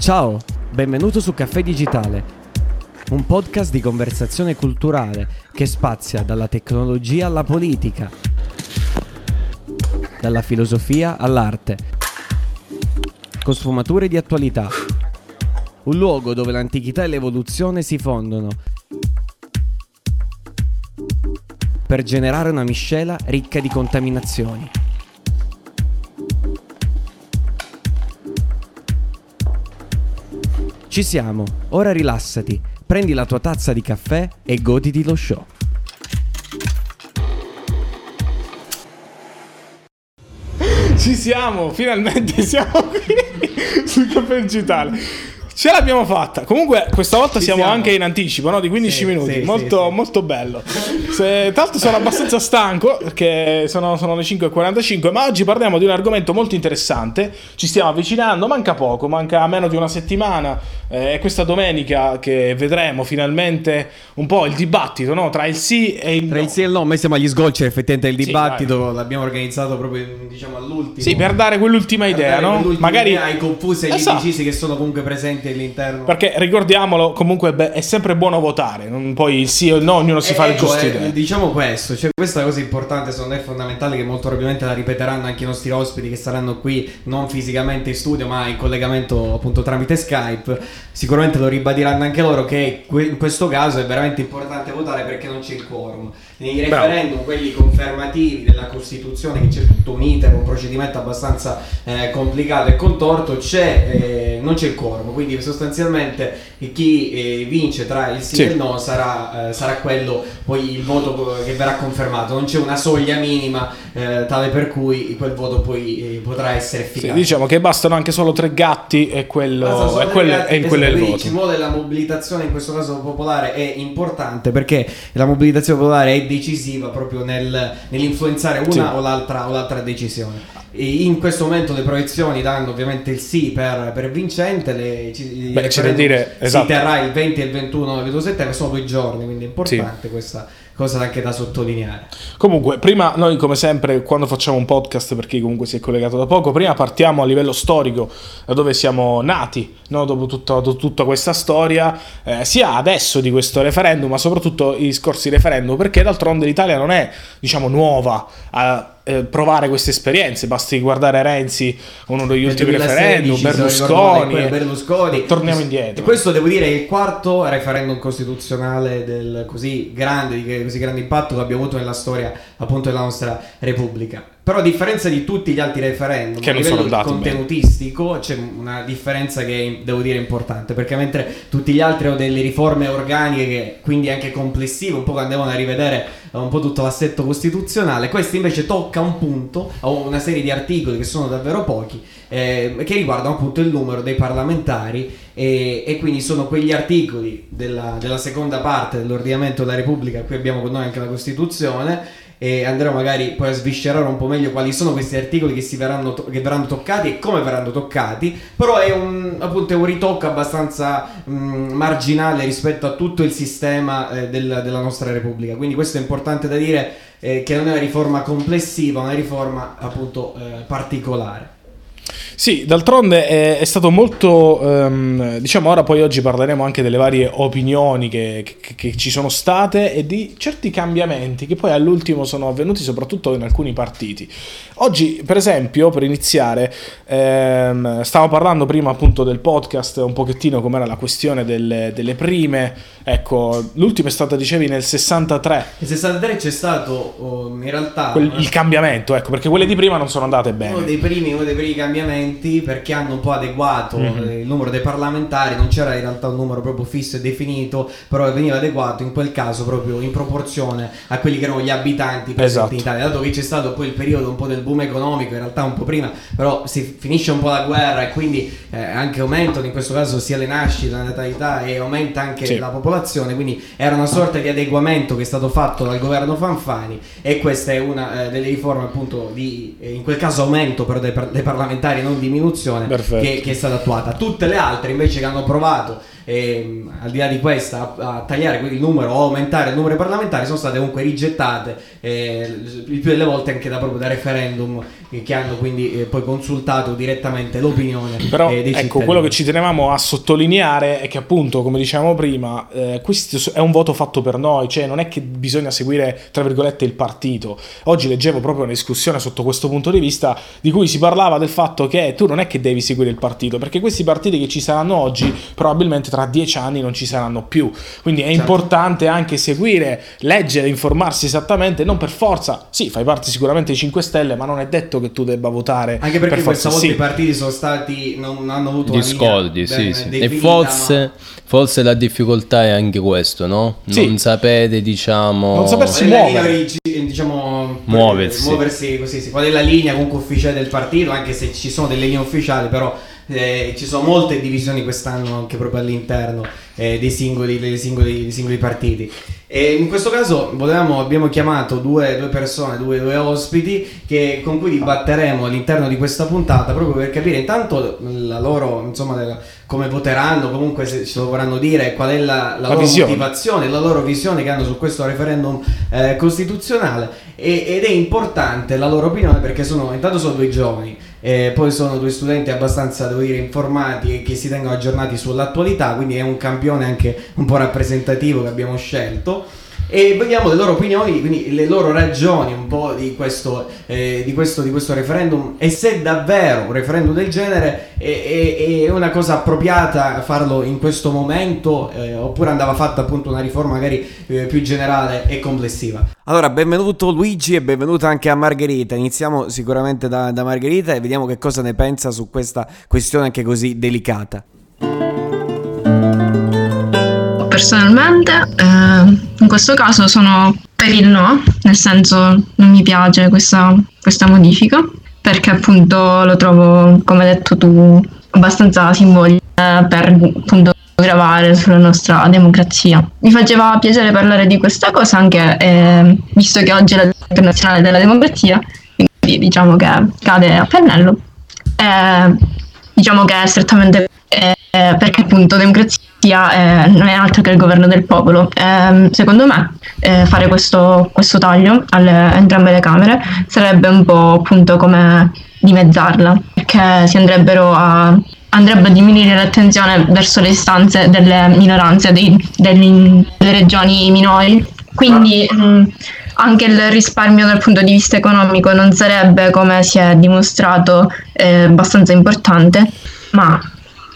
Ciao, benvenuto su Caffè Digitale, un podcast di conversazione culturale che spazia dalla tecnologia alla politica, dalla filosofia all'arte, con sfumature di attualità. Un luogo dove l'antichità e l'evoluzione si fondono per generare una miscela ricca di contaminazioni. Ci siamo, ora rilassati, prendi la tua tazza di caffè e goditi lo show. Ci siamo, finalmente siamo qui sul caffè digitale. Ce l'abbiamo fatta. Comunque, questa volta siamo, siamo. anche in anticipo, no? Di 15 Sì, minuti. sì, molto, sì, molto bello. Se- tra l'altro, sono abbastanza stanco perché sono, sono le 5.45. Ma oggi parliamo di un argomento molto interessante. Ci stiamo avvicinando, manca poco, manca meno di una settimana. Eh, È questa domenica che vedremo finalmente un po' il dibattito no? tra il sì e il Tra no. il sì e il no, me siamo agli sgolci effettivamente il dibattito, l'abbiamo organizzato proprio diciamo all'ultimo. Sì, per dare quell'ultima Per idea, dare no? Magari idea ai confusi e agli Esatto. indecisi che sono comunque presenti all'interno. Perché ricordiamolo, comunque beh, è sempre buono votare, non poi il sì o il no, ognuno si Eh, fa le ecco, giuste eh, idee. Diciamo questo, cioè questa cosa importante, secondo me è fondamentale, che molto probabilmente la ripeteranno anche i nostri ospiti che saranno qui non fisicamente in studio, ma in collegamento appunto tramite Skype. Sicuramente lo ribadiranno anche loro che in questo caso è veramente importante votare perché non c'è il quorum. Nei Bravo. referendum, quelli confermativi della Costituzione, che c'è tutto un iter, un procedimento abbastanza eh, complicato e contorto, c'è, eh, non c'è il quorum. Quindi sostanzialmente chi eh, vince tra il sì, Sì. e il no sarà, eh, sarà quello poi il voto che verrà confermato. Non c'è una soglia minima eh, tale per cui quel voto poi eh, potrà essere Sì, efficace. diciamo che bastano anche solo tre gatti e quello, e quello, legare- e quello è il esatto, voto. Il modo della mobilitazione in questo caso popolare è importante perché la mobilitazione popolare è decisiva proprio nel- nell'influenzare una Sì. o, l'altra, o l'altra decisione. E in questo momento le proiezioni danno ovviamente il sì per, per vincente. Le, ci- Beh, c'è da referendum dire, esatto. Si terrà il 20 e il 21 e il 22 settembre, sono due giorni, quindi è importante questa cosa anche da sottolineare. Comunque, prima noi come sempre quando facciamo un podcast, per chi comunque si è collegato da poco, prima partiamo a livello storico, da dove siamo nati, no? dopo tutta, tutta questa storia, eh, sia adesso di questo referendum, ma soprattutto i scorsi referendum, perché d'altronde l'Italia non è, diciamo, nuova a eh, provare queste esperienze, basti guardare Renzi, uno degli ultimi 2016, referendum, Berlusconi, quello Berlusconi. torniamo indietro. E questo devo dire è il quarto referendum costituzionale del così grande, di così grande impatto che abbiamo avuto nella storia appunto della nostra Repubblica. Però a differenza di tutti gli altri referendum, Che a livello contenutistico c'è una differenza che devo dire importante, perché mentre tutti gli altri hanno delle riforme organiche, che quindi anche complessive, un po' che andavano a rivedere eh, un po' tutto l'assetto costituzionale, questo invece tocca un punto, o una serie di articoli che sono davvero pochi, eh, che riguardano appunto il numero dei parlamentari e, e quindi sono quegli articoli della, della seconda parte dell'ordinamento della Repubblica, qui abbiamo con noi anche la Costituzione e andremo magari poi a sviscerare un po' meglio quali sono questi articoli che, verranno, to- che verranno toccati e come verranno toccati, però è un, appunto, è un ritocco abbastanza mh, marginale rispetto a tutto il sistema eh, del- della nostra Repubblica, quindi questo è importante da dire eh, che non è una riforma complessiva, è una riforma appunto eh, particolare. Sì, d'altronde è, è stato molto, ehm, diciamo ora poi oggi parleremo anche delle varie opinioni che, che- che ci sono state e di certi cambiamenti che poi all'ultimo sono avvenuti soprattutto in alcuni partiti. Oggi, per esempio, per iniziare, ehm, stavo parlando prima appunto del podcast un pochettino com'era la questione delle, delle prime, ecco, l'ultima è stata, dicevi, nel 63, Nel 63 c'è stato oh, in realtà quel- il cambiamento, ecco, perché quelle di prima non sono andate bene. Uno dei primi, uno dei primi cambiamenti perché hanno un po' adeguato Mhm. eh, il numero dei parlamentari, non c'era in realtà un numero proprio fisso e definito, però veniva adeguato in quel caso proprio in proporzione a quelli che erano gli abitanti presenti Esatto. in Italia. Dato che c'è stato poi il periodo un po' del boom economico, in realtà un po' prima, però si finisce un po' la guerra e quindi eh, anche aumentano in questo caso sia le nascite, la natalità e aumenta anche Sì. la popolazione, quindi era una sorta di adeguamento che è stato fatto dal governo Fanfani e questa è una eh, delle riforme appunto di eh, in quel caso aumento però dei, par- dei parlamentari non diminuzione che, che è stata attuata. Tutte le altre invece che hanno provato e, al di là di questa a, a tagliare il numero o aumentare il numero dei parlamentari sono state comunque rigettate eh, il più delle volte anche da, proprio da referendum che hanno quindi eh, poi consultato direttamente l'opinione però eh, dei ecco cittadini. quello che ci tenevamo a sottolineare è che appunto come dicevamo prima eh, questo è un voto fatto per noi cioè non è che bisogna seguire tra virgolette il partito oggi leggevo proprio una discussione sotto questo punto di vista di cui si parlava del fatto che tu non è che devi seguire il partito perché questi partiti che ci saranno oggi probabilmente tra dieci anni non ci saranno più quindi è Certo. importante anche seguire leggere informarsi esattamente non per forza sì fai parte sicuramente dei 5 Stelle ma non è detto che tu debba votare anche perché per questa forza volta sì. i partiti sono stati non, non hanno avuto Discordi, sì, ben sì. E forse, forse la difficoltà è anche questo, no? Sì. Non sapete, diciamo... Non ma sapersi muovere. diciamo Muoversi. muoversi così sì. qual è la linea comunque ufficiale del partito anche se ci sono delle linee ufficiali però eh, ci sono molte divisioni quest'anno anche proprio all'interno eh, dei, singoli, dei, singoli, dei singoli partiti e in questo caso volevamo, abbiamo chiamato due, due persone, due, due ospiti che- con cui dibatteremo all'interno di questa puntata proprio per capire intanto la loro, insomma, della- come voteranno, comunque se ci lo vorranno dire, qual è la, la La loro visione. motivazione, la loro visione che hanno su questo referendum eh, costituzionale e- ed è importante la loro opinione perché sono, intanto sono due giovani, eh, poi sono due studenti abbastanza, devo dire, informati e che si tengono aggiornati sull'attualità, quindi è un campione anche un po' rappresentativo che abbiamo scelto. E vediamo le loro opinioni, quindi le loro ragioni un po' di questo, eh, di questo, di questo referendum e se davvero un referendum del genere è, è- è una cosa appropriata farlo in questo momento eh, oppure andava fatta appunto una riforma magari eh, più generale e complessiva. Allora, benvenuto Luigi e benvenuta anche a Margherita. Iniziamo sicuramente da, da Margherita e vediamo che cosa ne pensa su questa questione anche così delicata. Personalmente, eh, in questo caso sono per il no, nel senso non mi piace questa, questa modifica, perché appunto lo trovo, come hai detto tu, abbastanza simbolica per appunto gravare sulla nostra democrazia. Mi faceva piacere parlare di questa cosa anche eh, visto che oggi è la giornata internazionale della democrazia, quindi diciamo che cade a pennello. Eh, diciamo che è strettamente eh, perché appunto democrazia eh, non è altro che il governo del popolo. Ehm, secondo me eh, fare questo, questo taglio alle a entrambe le Camere sarebbe un po' appunto come dimezzarla, perché si andrebbero a andrebbe a diminuire l'attenzione verso le istanze delle minoranze, dei- degli- delle regioni minori. Quindi mh, anche il risparmio dal punto di vista economico non sarebbe, come si è dimostrato, eh, abbastanza importante, ma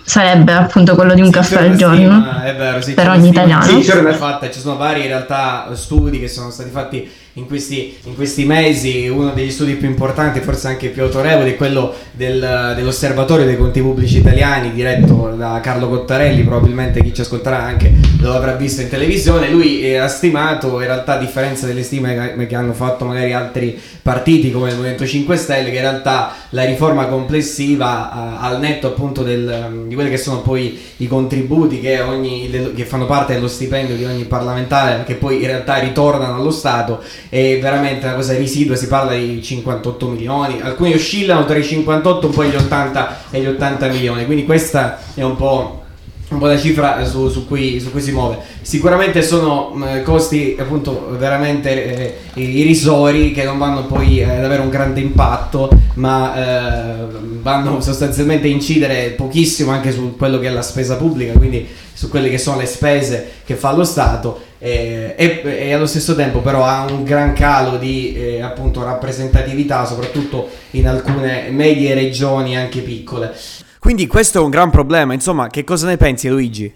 sarebbe appunto quello di un Sì, caffè al giorno. stima, è vero, sì, per ogni stima- italiano. Sì, fatta, ci sono vari in realtà studi che sono stati fatti in questi, in questi mesi. Uno degli studi più importanti, forse anche più autorevoli, è quello del- dell'Osservatorio dei conti pubblici italiani, diretto da Carlo Cottarelli. Probabilmente chi ci ascolterà anche lo avrà visto in televisione. Lui eh, ha stimato, in realtà, a differenza delle stime che, hanno fatto magari altri partiti come il Movimento 5 Stelle, che in realtà la riforma complessiva, eh, al netto appunto del- di quelli che sono poi i contributi che, ogni, che fanno parte dello stipendio di ogni parlamentare, che poi in realtà ritornano allo Stato, è veramente una cosa risidua. Si parla di 58 milioni, alcuni oscillano tra i 58 e poi gli 80 e gli 80 milioni. Quindi questa è un po' un po' la cifra su, su cui, su cui si muove. Sicuramente sono mh, costi appunto veramente eh, irrisori che non vanno poi eh, ad avere un grande impatto, ma eh, vanno sostanzialmente a incidere pochissimo anche su quello che è la spesa pubblica, quindi su quelle che sono le spese che fa lo Stato eh, e, e allo stesso tempo però ha un gran calo di eh, appunto rappresentatività, soprattutto in alcune medie regioni anche piccole. Quindi questo è un gran problema, insomma, che cosa ne pensi Luigi?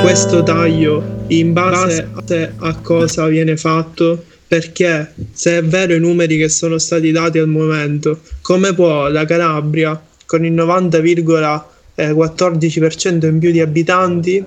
questo taglio in base a cosa viene fatto perché se è vero i numeri che sono stati dati al momento come può la Calabria con il 90,14% in più di abitanti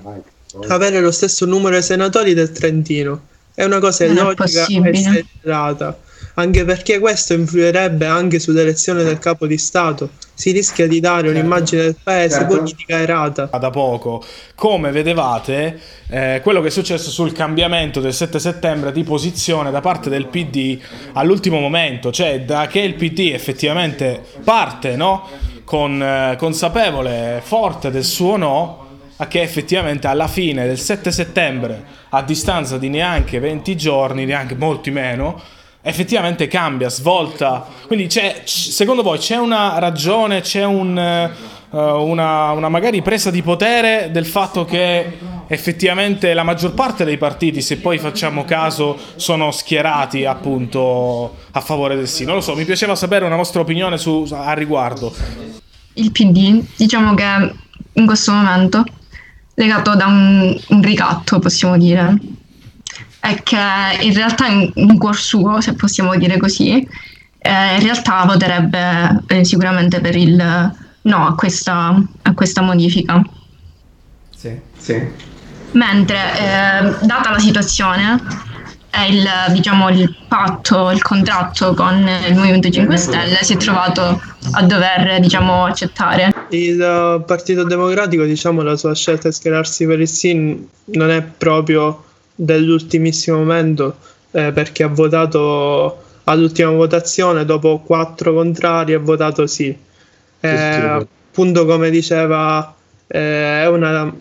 avere lo stesso numero di senatori del Trentino. È una cosa Non è illogica e esagerata anche perché questo influirebbe anche sull'elezione del capo di Stato. Si rischia di dare un'immagine del paese Certo. politica errata. Da poco. Come vedevate, eh, quello che è successo sul cambiamento del 7 settembre di posizione da parte del PD all'ultimo momento, cioè da che il PD effettivamente parte, no? con, eh, consapevole, forte del suo no, che effettivamente alla fine del 7 settembre, a distanza di neanche 20 giorni, neanche molti meno, effettivamente cambia, svolta. Quindi secondo voi c'è una ragione, c'è un, uh, una, una, magari presa di potere del fatto che effettivamente la maggior parte dei partiti, se poi facciamo caso, sono schierati appunto a favore del sì. Non lo so, mi piaceva sapere una vostra opinione su, a riguardo. Il PD, diciamo che in questo momento legato da un, un ricatto, possiamo dire. È che in realtà in, in cuor suo, se possiamo dire così, eh, in realtà voterebbe eh, sicuramente per il no a questa, a questa modifica. Sì, sì. Mentre, eh, data la situazione, è il, diciamo, il patto, il contratto con il Movimento 5 Stelle si è trovato a dover diciamo, accettare. Il uh, Partito Democratico, diciamo, la sua scelta di schierarsi per il SIN non è proprio dell'ultimissimo momento eh, perché ha votato all'ultima votazione dopo quattro contrari ha votato sì. Eh, appunto come diceva eh, è una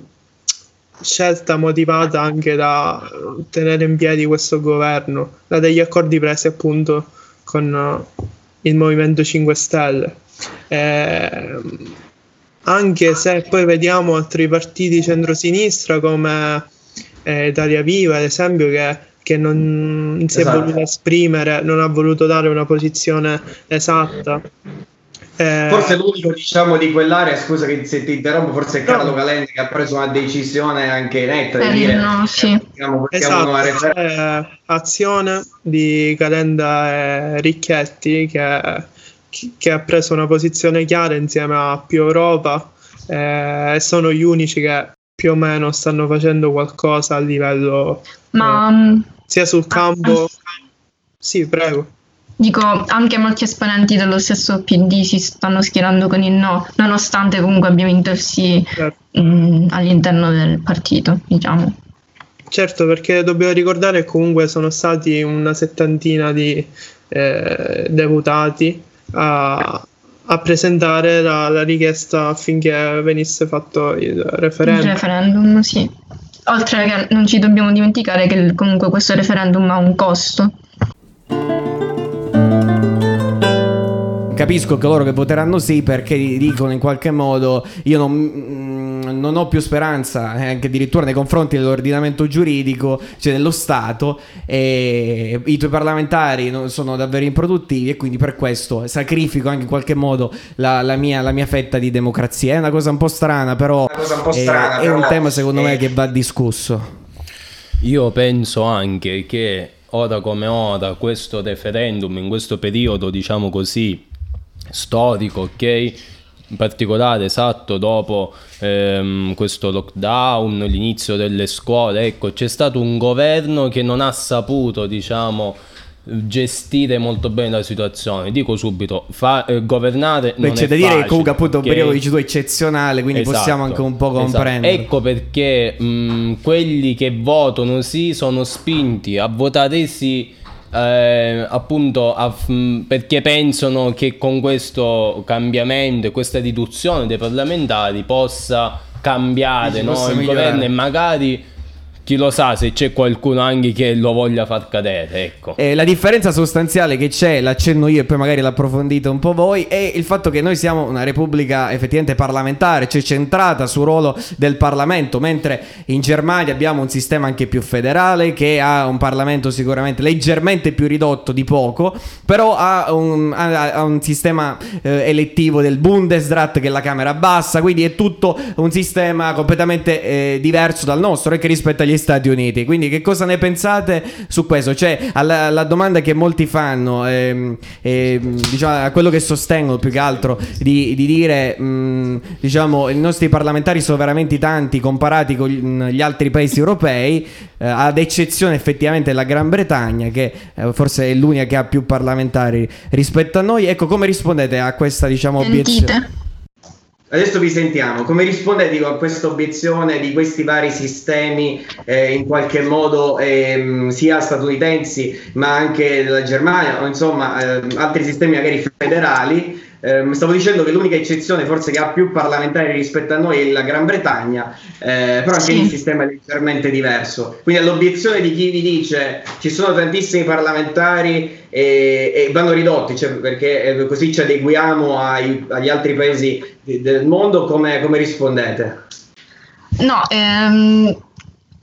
scelta motivata anche da tenere in piedi questo governo, da degli accordi presi appunto con uh, il Movimento 5 Stelle. Eh, anche se poi vediamo altri partiti centrosinistra come eh, Italia Viva, ad esempio, che, che non si esatto. è voluto esprimere, non ha voluto dare una posizione esatta eh, forse l'unico diciamo di quell'area, scusa che se ti interrompo, forse è Carlo no. Calenda che ha preso una decisione anche netta di dire no, sì. diciamo, esatto, eh, azione di Calenda e Ricchetti che, che, ha preso una posizione chiara insieme a più Europa eh, e sono gli unici che più o meno stanno facendo qualcosa a livello Ma, eh, sia sul campo. Ah, sì, prego. Dico, anche molti esponenti dello stesso PD si stanno schierando con il no, nonostante comunque abbia vinto il sì certo. mh, mm, all'interno del partito, diciamo. Certo, perché dobbiamo ricordare che comunque sono stati una settantina di eh, deputati a, a presentare la, la, richiesta affinché venisse fatto il referendum. Il referendum, sì. Oltre che non ci dobbiamo dimenticare che comunque questo referendum ha un costo capisco coloro che voteranno sì perché dicono in qualche modo io non, mm, non ho più speranza eh, anche addirittura nei confronti dell'ordinamento giuridico, cioè dello Stato e i tuoi parlamentari sono davvero improduttivi e quindi per questo sacrifico anche in qualche modo la, la, mia, la mia, fetta di democrazia. È una cosa un po' strana però, un po strana, è, però è, un tema secondo è... me che va discusso. Io penso anche che ora come ora questo referendum in questo periodo diciamo così storico, ok? In particolare esatto dopo ehm, questo lockdown, l'inizio delle scuole, ecco c'è stato un governo che non ha saputo diciamo gestire molto bene la situazione. Dico subito, fa, eh, governare Beh, c'è da dire che comunque appunto okay? un periodo dici tu eccezionale, quindi esatto, possiamo anche un po' comprendere. Esatto. Ecco perché mh, quelli che votano sì sono spinti a votare sì eh, appunto a, perché pensano che con questo cambiamento e questa riduzione dei parlamentari possa cambiare no, il governo e magari chi lo sa se c'è qualcuno anche che lo voglia far cadere. Ecco. Eh, la differenza sostanziale che c'è, l'accenno io e poi magari l'approfondite un po' voi, è il fatto che noi siamo una repubblica effettivamente parlamentare, cioè centrata sul ruolo del Parlamento, mentre in Germania abbiamo un sistema anche più federale che ha un Parlamento sicuramente leggermente più ridotto di poco, però ha un, ha, ha un sistema eh, elettivo del Bundesrat che è la Camera bassa, quindi è tutto un sistema completamente eh, diverso dal nostro e che rispetto agli Stati Uniti. Quindi, che cosa ne pensate su questo? Cioè, alla, alla domanda che molti fanno, ehm, ehm, diciamo, a quello che sostengono più che altro di, di dire, mh, mm, diciamo, i nostri parlamentari sono veramente tanti comparati con gli, mm, altri paesi europei, eh, ad eccezione effettivamente della Gran Bretagna, che eh, forse è l'unica che ha più parlamentari rispetto a noi. Ecco, come rispondete a questa, diciamo, obiezione? Adesso vi sentiamo. Come rispondete a questa obiezione di questi vari sistemi, eh, in qualche modo eh, sia statunitensi ma anche della Germania, o insomma eh, altri sistemi magari federali, ehm, stavo dicendo che l'unica eccezione forse che ha più parlamentari rispetto a noi è la Gran Bretagna, eh, però anche Sì. lì il sistema è leggermente diverso. Quindi all'obiezione di chi vi dice ci sono tantissimi parlamentari e, e vanno ridotti, cioè, perché eh, così ci adeguiamo ai- agli altri paesi del mondo, come, come rispondete? No, ehm,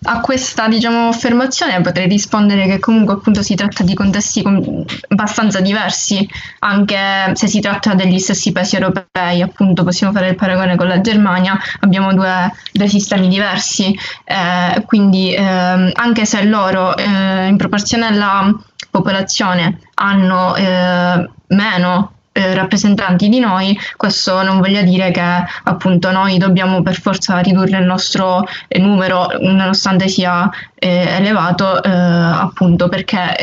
a questa diciamo, affermazione potrei rispondere che comunque appunto si tratta di contesti com- abbastanza diversi, anche se si tratta degli stessi paesi europei, appunto possiamo fare il paragone con la Germania, abbiamo due, due sistemi diversi, eh, quindi ehm, anche se loro eh, in proporzione alla popolazione hanno eh, meno eh, rappresentanti di noi, questo non voglia dire che appunto noi dobbiamo per forza ridurre il nostro eh, numero nonostante sia eh, elevato, eh, appunto perché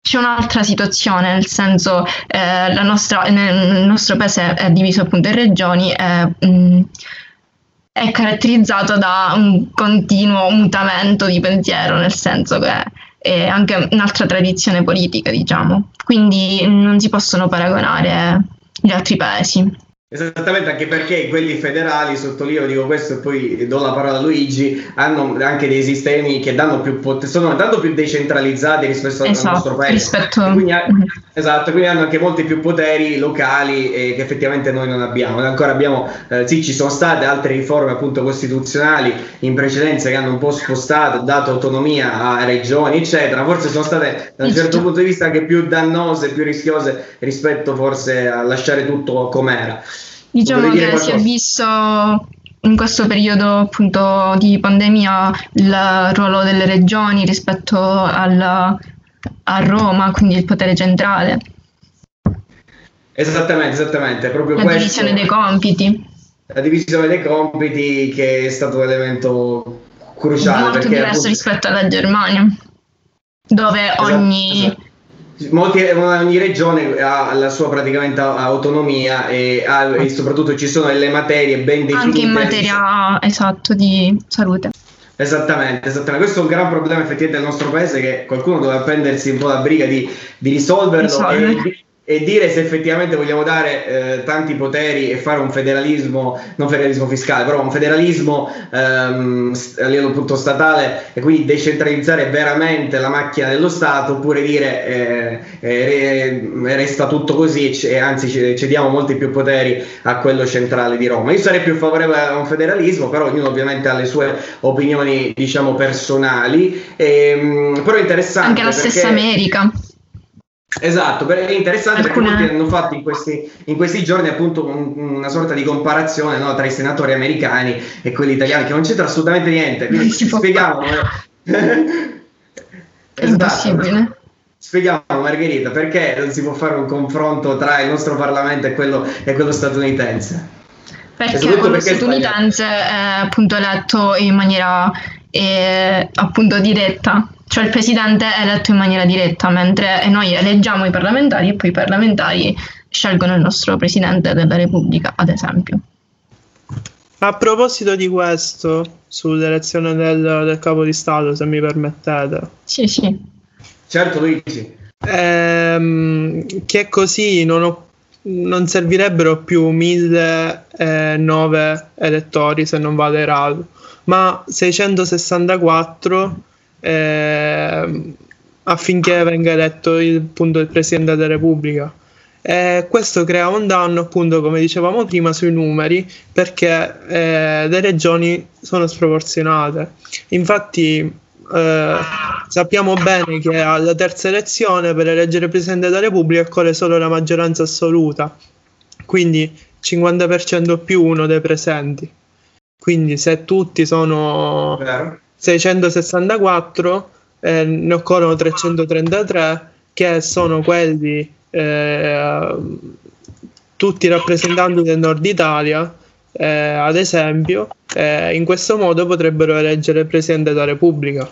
c'è un'altra situazione, nel senso eh, il nostro paese è diviso appunto in regioni e mh, è caratterizzato da un continuo mutamento di pensiero, nel senso che è anche un'altra tradizione politica, diciamo. Quindi non si possono paragonare gli altri paesi. Esattamente, anche perché quelli federali, sottolineo, dico questo e poi do la parola a Luigi, hanno anche dei sistemi che danno più pot- sono tanto più decentralizzati rispetto al nostro Esatto, paese. rispetto... Quindi ha-. Esatto, quindi hanno anche molti più poteri locali eh, che effettivamente noi non abbiamo. Ancora abbiamo, eh, sì, ci sono state altre riforme appunto costituzionali in precedenza che hanno un po' spostato, dato autonomia a regioni, eccetera. Forse sono state da un certo punto di vista anche più dannose, più rischiose rispetto forse a lasciare tutto com'era. Diciamo che si è visto in questo periodo appunto di pandemia il ruolo delle regioni rispetto al- a Roma, quindi il potere centrale, Esattamente, esattamente, proprio la questo. divisione dei compiti, La divisione dei compiti che è stato un elemento cruciale. molto diverso appunto- rispetto alla Germania, dove Esatto, ogni... esatto. Molti- ogni regione ha la sua praticamente autonomia e, ha- e soprattutto ci sono delle materie ben definite. anche in materia esatto di salute. Esattamente, esattamente. Questo è un gran problema effettivamente del nostro paese che qualcuno doveva prendersi un po' la briga di, di risolverlo Risolvere. e, e dire se effettivamente vogliamo dare eh, tanti poteri e fare un federalismo, non federalismo fiscale, però un federalismo ehm, a livello appunto statale e quindi decentralizzare veramente la macchina dello Stato oppure dire eh, eh, re- resta tutto così e, e anzi cediamo molti più poteri a quello centrale di Roma. Io sarei più favorevole a un federalismo, però ognuno ovviamente ha le sue opinioni diciamo personali, ehm, però interessante. Anche la stessa America. Esatto, è interessante perché molti hanno fatto in questi, in questi giorni appunto un- una sorta di comparazione no, tra i senatori americani e quelli italiani, che non c'entra assolutamente niente. Quindi spieghiamo. È impossibile. Spieghiamo Margherita perché non si può fare un confronto tra il nostro Parlamento e quello, e quello statunitense. Perché quello statunitense è appunto eletto in maniera eh, appunto diretta, cioè il presidente è eletto in maniera diretta, mentre noi eleggiamo i parlamentari e poi i parlamentari scelgono il nostro presidente della Repubblica, ad esempio. A proposito di questo, sull'elezione del, del capo di Stato, se mi permettete, Sì, sì. Certo Luigi, ehm, che così non, ho- non servirebbero più 1009 elettori se non vado errato, ma 664 ehm, affinché venga eletto il, appunto, il Presidente della Repubblica. E questo crea un danno, appunto, come dicevamo prima, sui numeri perché eh, le regioni sono sproporzionate. Infatti, eh, sappiamo bene che alla terza elezione per eleggere Presidente della Repubblica occorre solo la maggioranza assoluta, quindi 50% più uno dei presenti. Quindi se tutti sono vero? 664, eh, ne occorrono 333 che sono quelli eh, tutti rappresentanti del nord Italia, eh, ad esempio, eh, in questo modo potrebbero eleggere il Presidente della Repubblica.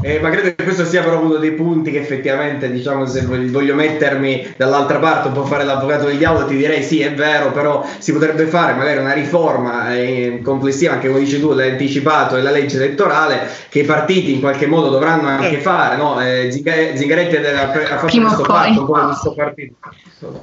Eh, ma credo che questo sia proprio uno dei punti che effettivamente, diciamo, se voglio mettermi dall'altra parte, un po' fare l'avvocato del diavolo, ti direi sì, è vero, però si potrebbe fare magari una riforma eh, complessiva, anche come dici tu, l'hai anticipato, e la legge elettorale, che i partiti in qualche modo dovranno anche fare, no? Eh, Zingaretti ha, fatto Prima questo fatto con il suo partito.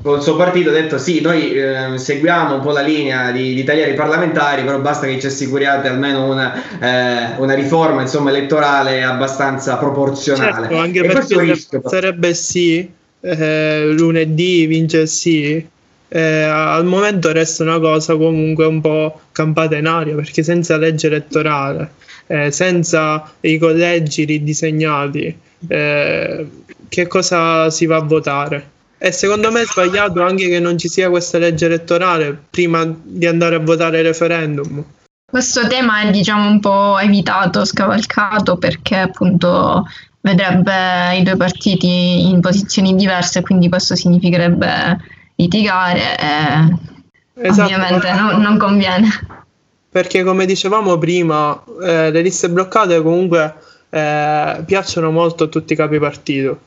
Con il suo partito ha detto sì, noi eh, seguiamo un po' la linea di, di tagliare i parlamentari, però basta che ci assicuriate almeno una, eh, una riforma insomma, elettorale abbastanza proporzionale. Certo, anche perché se sarebbe sì, eh, lunedì vince sì, eh, al momento resta una cosa comunque un po' campata in aria perché senza legge elettorale, eh, senza i collegi ridisegnati, eh, che cosa si va a votare? E secondo me è sbagliato anche che non ci sia questa legge elettorale prima di andare a votare il referendum. Questo tema è diciamo un po' evitato, scavalcato perché appunto vedrebbe i due partiti in posizioni diverse, quindi questo significherebbe litigare e esatto. ovviamente non, non, conviene. Perché come dicevamo prima, eh, le liste bloccate comunque eh, piacciono molto a tutti i capi partito.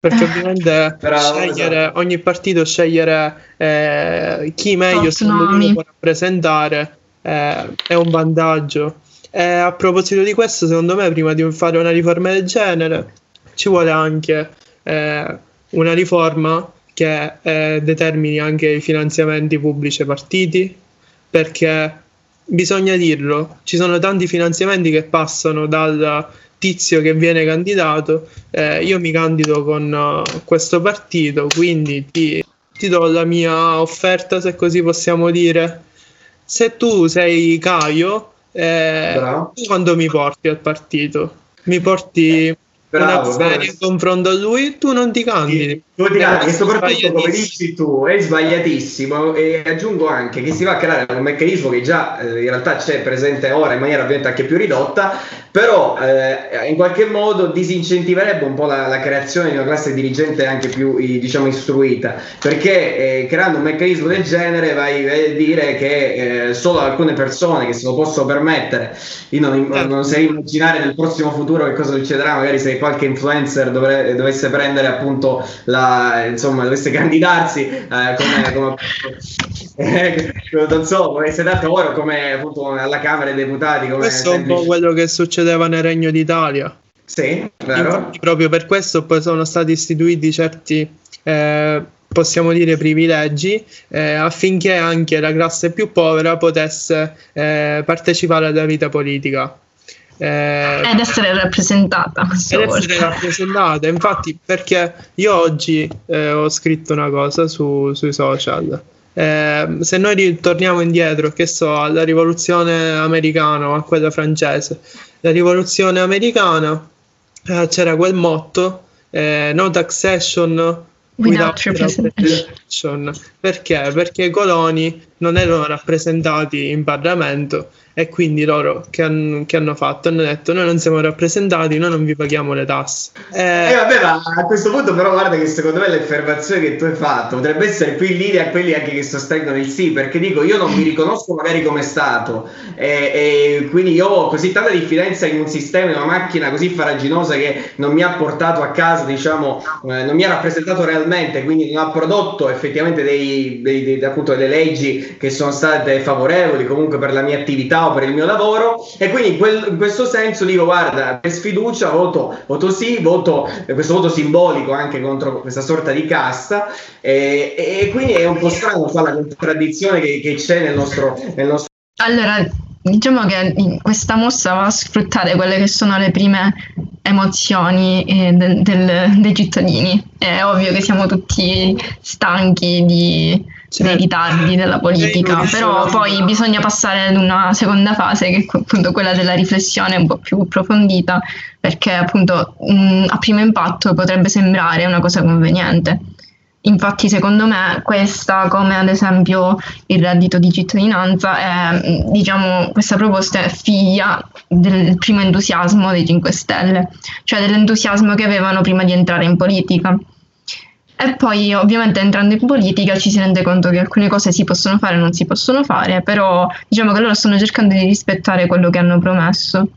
Perché ovviamente scegliere, esatto. ogni partito scegliere eh, chi meglio secondo lui può rappresentare eh, è un vantaggio. E a proposito di questo, secondo me, prima di fare una riforma del genere, ci vuole anche eh, una riforma che eh, determini anche i finanziamenti pubblici ai partiti, perché bisogna dirlo, ci sono tanti finanziamenti che passano dal tizio che viene candidato, eh, io mi candido con uh, questo partito, quindi ti, ti do la mia offerta, se così possiamo dire, se tu sei Caio, eh, quando mi porti al partito? Mi porti Bravo, una serie in confronto a lui, tu non ti candidi. Tu candidi, e soprattutto come dici tu, è sbagliatissimo. E aggiungo anche che si va a creare un meccanismo che già eh, in realtà c'è presente ora in maniera ovviamente anche più ridotta, però eh, in qualche modo disincentiverebbe un po' la, la, creazione di una classe dirigente anche più diciamo istruita, perché eh, creando un meccanismo del genere vai a dire che eh, solo alcune persone che se lo possono permettere, io non, non certo. oserei immaginare nel prossimo futuro che cosa succederà, magari se qualche influencer dovre, dovesse prendere appunto la, insomma, dovesse candidarsi eh, come, come eh, non so, come sedato ora come appunto alla Camera dei Deputati. Questo è un po' quello che succedeva nel Regno d'Italia. Sì. Infatti, proprio per questo poi sono stati istituiti certi. Eh, possiamo dire privilegi eh, affinché anche la classe più povera potesse eh, partecipare alla vita politica. Eh, ed essere rappresentata. Ed essere rappresentata, infatti, perché io oggi eh, ho scritto una cosa su, sui social. Eh, se noi ritorniamo indietro, che so, alla rivoluzione americana o a quella francese, la rivoluzione americana eh, c'era quel motto: eh, no taxation without representation. Perché? Perché i coloni non erano rappresentati in Parlamento e quindi loro che, han, che, hanno fatto? Hanno detto noi non siamo rappresentati, noi non vi paghiamo le tasse. Eh, eh vabbè, ma a questo punto però guarda che secondo me l'affermazione che tu hai fatto potrebbe essere più in linea a quelli anche che sostengono il sì, perché dico io non mi riconosco magari come Stato e, e quindi io ho così tanta diffidenza in un sistema, in una macchina così faraginosa che non mi ha portato a casa, diciamo, eh, non mi ha rappresentato realmente, quindi non ha prodotto effettivamente dei, dei, dei, appunto, delle leggi che sono state favorevoli comunque per la mia attività per il mio lavoro e quindi in, quel, in questo senso dico guarda per sfiducia voto, voto sì, voto questo voto simbolico anche contro questa sorta di casta e, e quindi è un po' strano qua la contraddizione che, che c'è nel nostro, nel nostro... Allora, diciamo che questa mossa va a sfruttare quelle che sono le prime emozioni eh, del, del, dei cittadini. È ovvio che siamo tutti stanchi di dei ritardi della politica, però poi bisogna passare ad una seconda fase che è appunto quella della riflessione un po' più approfondita, perché appunto mh, a primo impatto potrebbe sembrare una cosa conveniente. Infatti, secondo me, questa, come ad esempio il reddito di cittadinanza, è, diciamo, questa proposta è figlia del primo entusiasmo dei 5 Stelle, cioè dell'entusiasmo che avevano prima di entrare in politica. E poi ovviamente entrando in politica ci si rende conto che alcune cose si possono fare e non si possono fare, però diciamo che loro stanno cercando di rispettare quello che hanno promesso.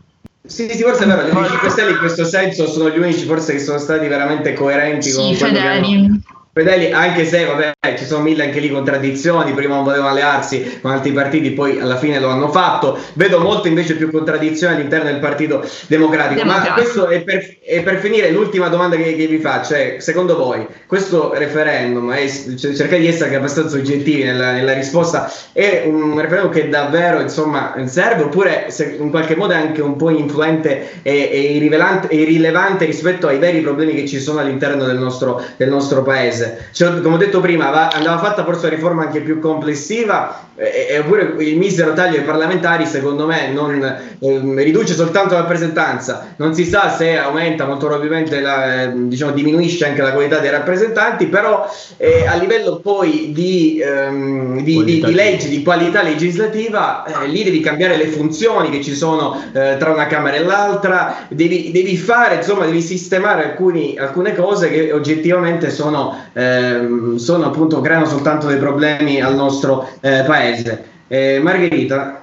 Sì, sì, forse è vero, i 5 Stelle in questo senso sono gli unici forse che sono stati veramente coerenti Sì, con quello che hanno- fedeli. Anche se vabbè, ci sono mille anche lì contraddizioni, prima non volevano allearsi con altri partiti, poi alla fine lo hanno fatto. Vedo molte invece più contraddizioni all'interno del Partito Democratico. Ma Democratico. questo è per, è per finire l'ultima domanda che, che vi faccio, è, secondo voi questo referendum, è, cioè, cercate di essere abbastanza oggettivi nella, nella risposta, è un referendum che davvero insomma serve oppure se in qualche modo è anche un po' influente e, e irrilevante rispetto ai veri problemi che ci sono all'interno del nostro, del nostro paese? Cioè, come ho detto prima, va- andava fatta forse una riforma anche più complessiva, e, e oppure il misero taglio ai parlamentari, secondo me, non ehm, riduce soltanto la rappresentanza. Non si sa se aumenta molto probabilmente, la, ehm, diciamo, diminuisce anche la qualità dei rappresentanti, però eh, a livello poi di, ehm, di, di- di leggi, di qualità legislativa, eh, lì devi cambiare le funzioni che ci sono eh, tra una Camera e l'altra, devi, devi fare, insomma, devi sistemare alcuni- alcune cose che oggettivamente sono, ehm, sono appunto, creano soltanto dei problemi al nostro eh, paese. Eh, Margherita,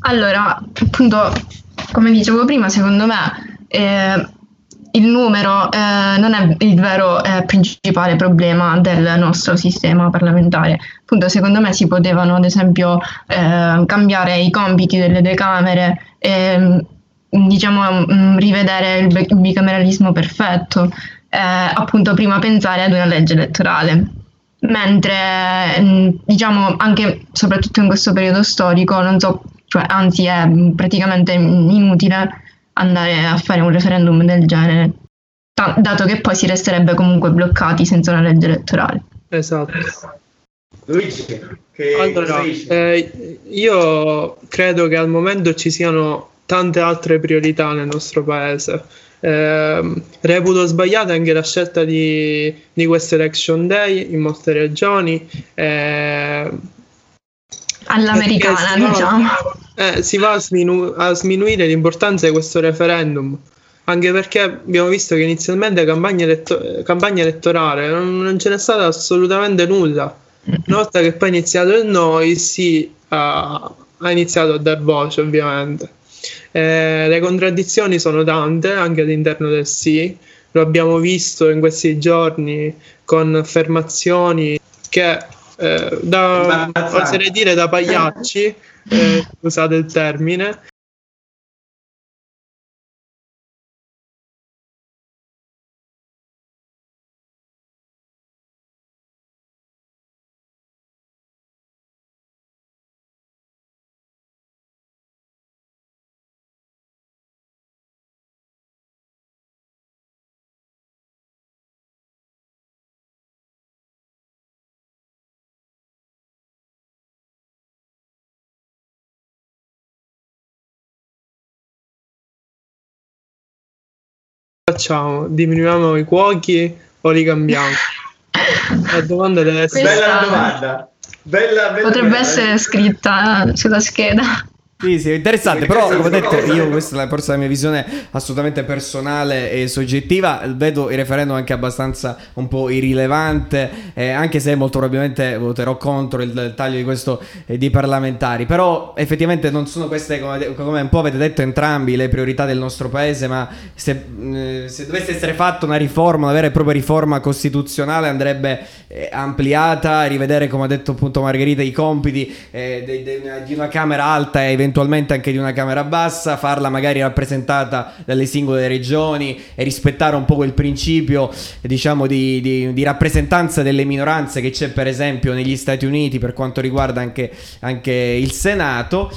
Allora, appunto, come dicevo prima, secondo me eh, il numero eh, non è il vero eh, principale problema del nostro sistema parlamentare. Appunto, secondo me si potevano, ad esempio, eh, cambiare i compiti delle due Camere, e, diciamo, mh, rivedere il bi- bicameralismo perfetto, eh, appunto, prima pensare ad una legge elettorale. Mentre, mh, diciamo, anche soprattutto in questo periodo storico, non so, cioè, anzi è praticamente inutile andare a fare un referendum del genere, ta- dato che poi si resterebbe comunque bloccati senza una legge elettorale. Esatto. Luigi, che Allora, eh, io credo che al momento ci siano tante altre priorità nel nostro paese. Ehm, reputo sbagliata anche la scelta di, di questo election day in molte regioni. ehm, All'americana, perché si va- diciamo. eh, si va a, sminu- a sminuire l'importanza di questo referendum. Anche perché abbiamo visto che inizialmente campagna, eletto- campagna elettorale non, non ce n'è stato assolutamente nulla. Una volta che poi è iniziato il no, il sì ha, ha iniziato a dar voce, ovviamente. Eh, le contraddizioni sono tante anche all'interno del sì, lo abbiamo visto in questi giorni con affermazioni che eh, da, oserei dire da pagliacci, eh, scusate il termine, facciamo? Diminuiamo i cuochi o li cambiamo? La domanda deve essere... Bella domanda. Bella, bella Potrebbe bella. essere scritta sulla scheda. Sì, sì, è interessante, però come ho detto io, questa è forse la mia visione assolutamente personale e soggettiva, vedo il referendum anche abbastanza un po' irrilevante, eh, anche se molto probabilmente voterò contro il, il taglio di questo eh, di parlamentari, però effettivamente non sono queste, come, come un po' avete detto entrambi, le priorità del nostro paese, ma se, mh, se dovesse essere fatta una riforma, una vera e propria riforma costituzionale andrebbe eh, ampliata, rivedere come ha detto appunto Margherita i compiti eh, de- de- di una Camera alta e eventualmente anche di una Camera bassa, farla magari rappresentata dalle singole regioni e rispettare un po' quel principio diciamo di, di- di rappresentanza delle minoranze che c'è per esempio negli Stati Uniti per quanto riguarda anche, anche il Senato.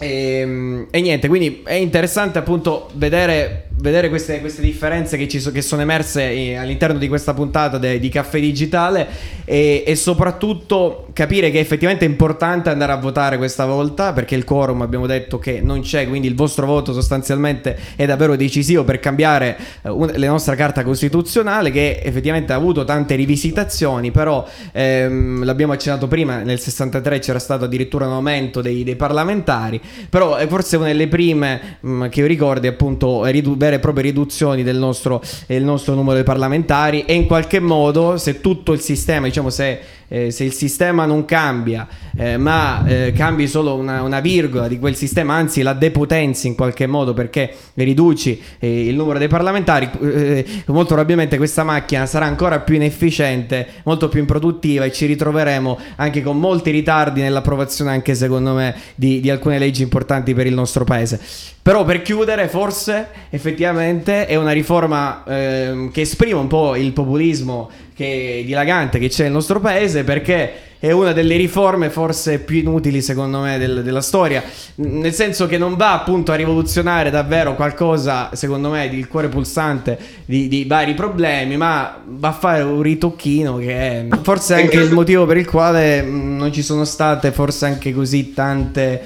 E, e niente, quindi è interessante appunto vedere, vedere queste, queste differenze che, so- che sono emerse eh, all'interno di questa puntata de- di Caffè Digitale e, e soprattutto capire che effettivamente è importante andare a votare questa volta perché il quorum abbiamo detto che non c'è, quindi il vostro voto sostanzialmente è davvero decisivo per cambiare eh, un- la nostra carta costituzionale che effettivamente ha avuto tante rivisitazioni, però ehm, l'abbiamo accennato prima, nel 63 c'era stato addirittura un aumento dei, dei parlamentari, però è forse una delle prime mh, che io ricordi appunto ridu- vere e proprie riduzioni del nostro, del nostro numero di parlamentari e in qualche modo se tutto il sistema, diciamo se eh, se il sistema non cambia, eh, ma eh, cambi solo una, una, virgola di quel sistema, anzi la depotenzi in qualche modo perché riduci eh, il numero dei parlamentari, eh, molto probabilmente questa macchina sarà ancora più inefficiente, molto più improduttiva e ci ritroveremo anche con molti ritardi nell'approvazione, anche secondo me, di, di alcune leggi importanti per il nostro paese. Però per chiudere, forse effettivamente è una riforma eh, che esprime un po' il populismo che, dilagante che c'è nel nostro paese perché è una delle riforme forse più inutili secondo me del, della storia, nel senso che non va appunto a rivoluzionare davvero qualcosa secondo me di cuore pulsante di, di, vari problemi, ma va a fare un ritocchino che è forse anche il motivo per il quale non ci sono state forse anche così tante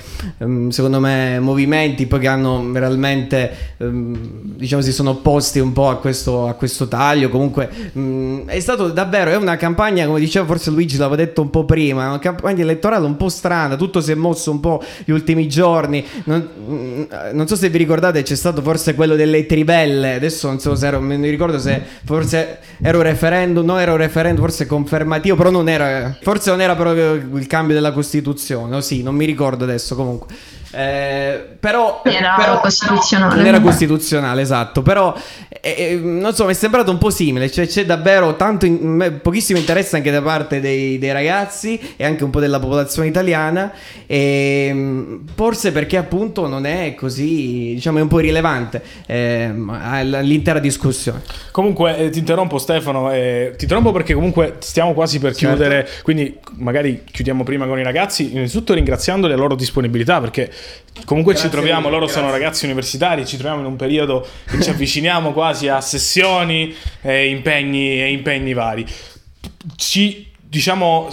secondo me movimenti poi che hanno realmente diciamo si sono opposti un po' a questo, a questo taglio, comunque è stato davvero, è una campagna come diceva forse Luigi l'aveva detto un po' prima, una campagna elettorale un po' strana, tutto si è mosso un po' gli ultimi giorni. Non, mm, non so se vi ricordate, c'è stato forse quello delle tribelle, adesso non so se ero, mi ricordo se forse era un referendum, no era un referendum forse confermativo, però non era, forse non era proprio il cambio della Costituzione, o sì, non mi ricordo adesso comunque. Eh, però era però, costituzionale. Non era costituzionale, esatto. Però eh, eh, non so, mi è sembrato un po' simile. Cioè, c'è davvero tanto in, pochissimo interesse anche da parte dei, dei, ragazzi e anche un po' della popolazione italiana. E, ehm, forse perché appunto non è così, diciamo, è un po' irrilevante eh, l'intera discussione. Comunque, eh, ti interrompo, Stefano. Eh, ti interrompo perché comunque stiamo quasi per certo. chiudere. Quindi, magari chiudiamo prima con i ragazzi. Innanzitutto, ringraziando la loro disponibilità perché Comunque grazie ci troviamo, loro grazie. sono ragazzi universitari, ci troviamo in un periodo che ci avviciniamo quasi a sessioni e impegni, e impegni vari. Ci diciamo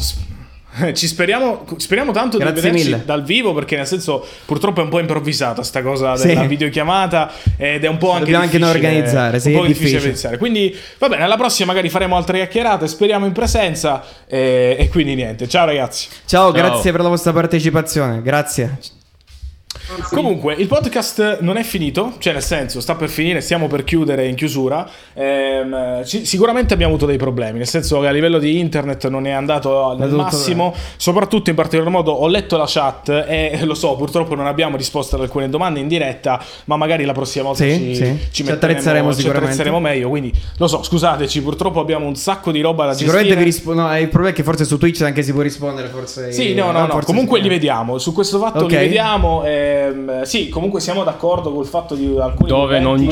ci speriamo, speriamo tanto Grazie di vederci mille. dal vivo perché nel senso purtroppo è un po' improvvisata sta cosa della sì. videochiamata ed è un po' anche anche organizzare, sì, un po' difficile, difficile pensare. Quindi va bene, alla prossima magari faremo altre chiacchierate, speriamo in presenza e, e quindi niente. Ciao ragazzi. Ciao, Ciao, grazie per la vostra partecipazione. Grazie. Comunque, il podcast non è finito, cioè nel senso, sta per finire, stiamo per chiudere in chiusura. Ehm, ci, sicuramente abbiamo avuto dei problemi, nel senso che a livello di internet non è andato al massimo, soprattutto in particolar modo ho letto la chat e lo so, purtroppo non abbiamo risposto ad alcune domande in diretta, ma magari la prossima volta sì, ci, sì. ci, ci attrezzeremo ci attrezzeremo meglio, quindi lo so, scusateci, purtroppo abbiamo un sacco di roba da sicuramente gestire. Sicuramente vi rispondo, no, il problema è che forse su Twitch anche si può rispondere, forse... Sì, no, no, no, comunque li vediamo, su questo fatto okay. li vediamo. Eh, ehm, sì, comunque siamo d'accordo col fatto di alcuni dove, non,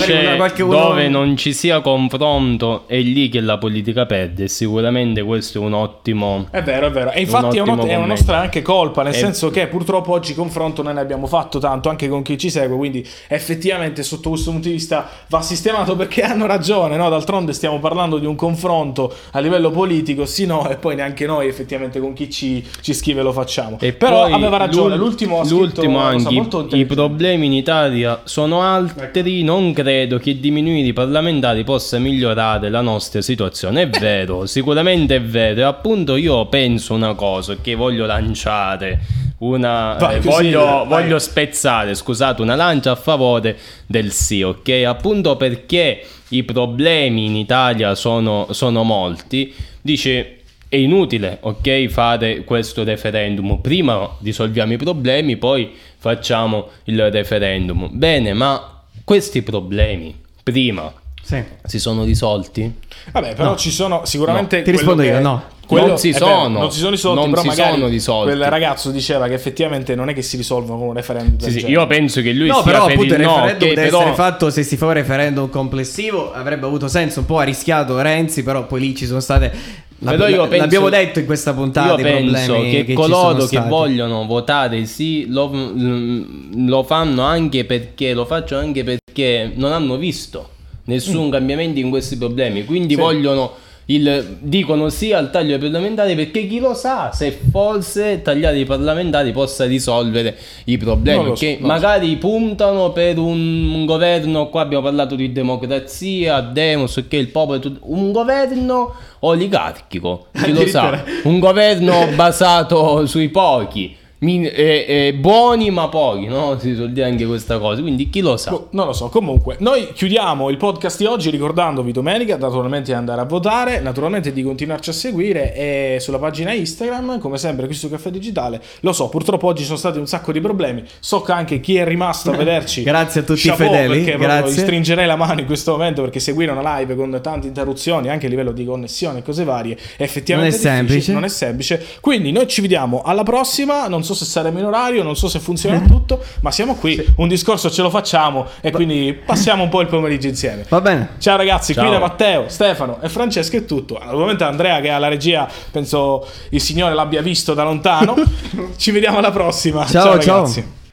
dove non ci sia confronto è lì che la politica perde e sicuramente questo è un ottimo è vero è vero. E infatti un è, una, è, una nostra anche colpa nel è... senso che purtroppo oggi confronto non ne abbiamo fatto tanto anche con chi ci segue quindi effettivamente sotto questo punto di vista va sistemato perché hanno ragione no? d'altronde stiamo parlando di un confronto a livello politico sì no e poi neanche noi effettivamente con chi ci, ci scrive lo facciamo. E però aveva ragione l'ultimo, l'ultimo anche i, i problemi in Italia sono altri, non credo che diminuire i parlamentari possa migliorare la nostra situazione. È vero, sicuramente è vero. E appunto io penso una cosa che voglio lanciare. Una, vai, eh, voglio, voglio spezzare, scusate, una lancia a favore del sì, ok? Appunto perché i problemi in Italia sono, sono molti. Dice è inutile, ok, fare questo referendum. Prima risolviamo i problemi, poi facciamo il referendum. Bene, ma questi problemi prima sì. si sono risolti? Vabbè, però no. ci sono sicuramente... No. Ti rispondo io, no. Quello, non si sono, non si sono risolti, non però si magari sono risolti. quel ragazzo diceva che effettivamente non è che si risolvono con un referendum. Sì, sì, io penso che lui no, sia però per appunto il, il no, referendum deve però... essere fatto se si fa un referendum complessivo avrebbe avuto senso, un po' ha rischiato Renzi, però poi lì ci sono state la, la, penso, l'abbiamo detto in questa puntata. Io penso che, che coloro che vogliono votare sì lo, lo, fanno anche perché lo faccio anche perché non hanno visto nessun mm. cambiamento in questi problemi. Quindi sì. vogliono il, dicono sì al taglio dei parlamentari perché chi lo sa se forse tagliare i parlamentari possa risolvere i problemi. So, che magari so. puntano per un, un, governo, qua abbiamo parlato di democrazia, demos, che il popolo, un governo oligarchico, chi lo sa, un governo basato sui pochi min- eh, eh, buoni ma pochi, no? Si suol dire anche questa cosa, quindi chi lo sa. Boh, Non lo so, comunque, noi chiudiamo il podcast di oggi ricordandovi domenica, naturalmente di andare a votare, naturalmente di continuarci a seguire e sulla pagina Instagram, come sempre qui su Caffè Digitale. Lo so, purtroppo oggi sono stati un sacco di problemi, so che anche chi è rimasto a vederci. Grazie a tutti i fedeli, Perché grazie. gli stringerei la mano in questo momento perché seguire una live con tante interruzioni, anche a livello di connessione e cose varie, effettivamente Non è semplice. non è semplice. Quindi noi ci vediamo alla prossima, non so se saremo in orario, non so se funzionerà tutto, ma siamo qui, un discorso ce lo facciamo e quindi passiamo un po' il pomeriggio insieme. Va bene. Ciao ragazzi, qui Ciao. da Matteo, Stefano e Francesco è tutto. Naturalmente Andrea che è alla regia, penso il signore l'abbia visto da lontano. ci vediamo alla prossima. Ciao, ciao. ragazzi. Thank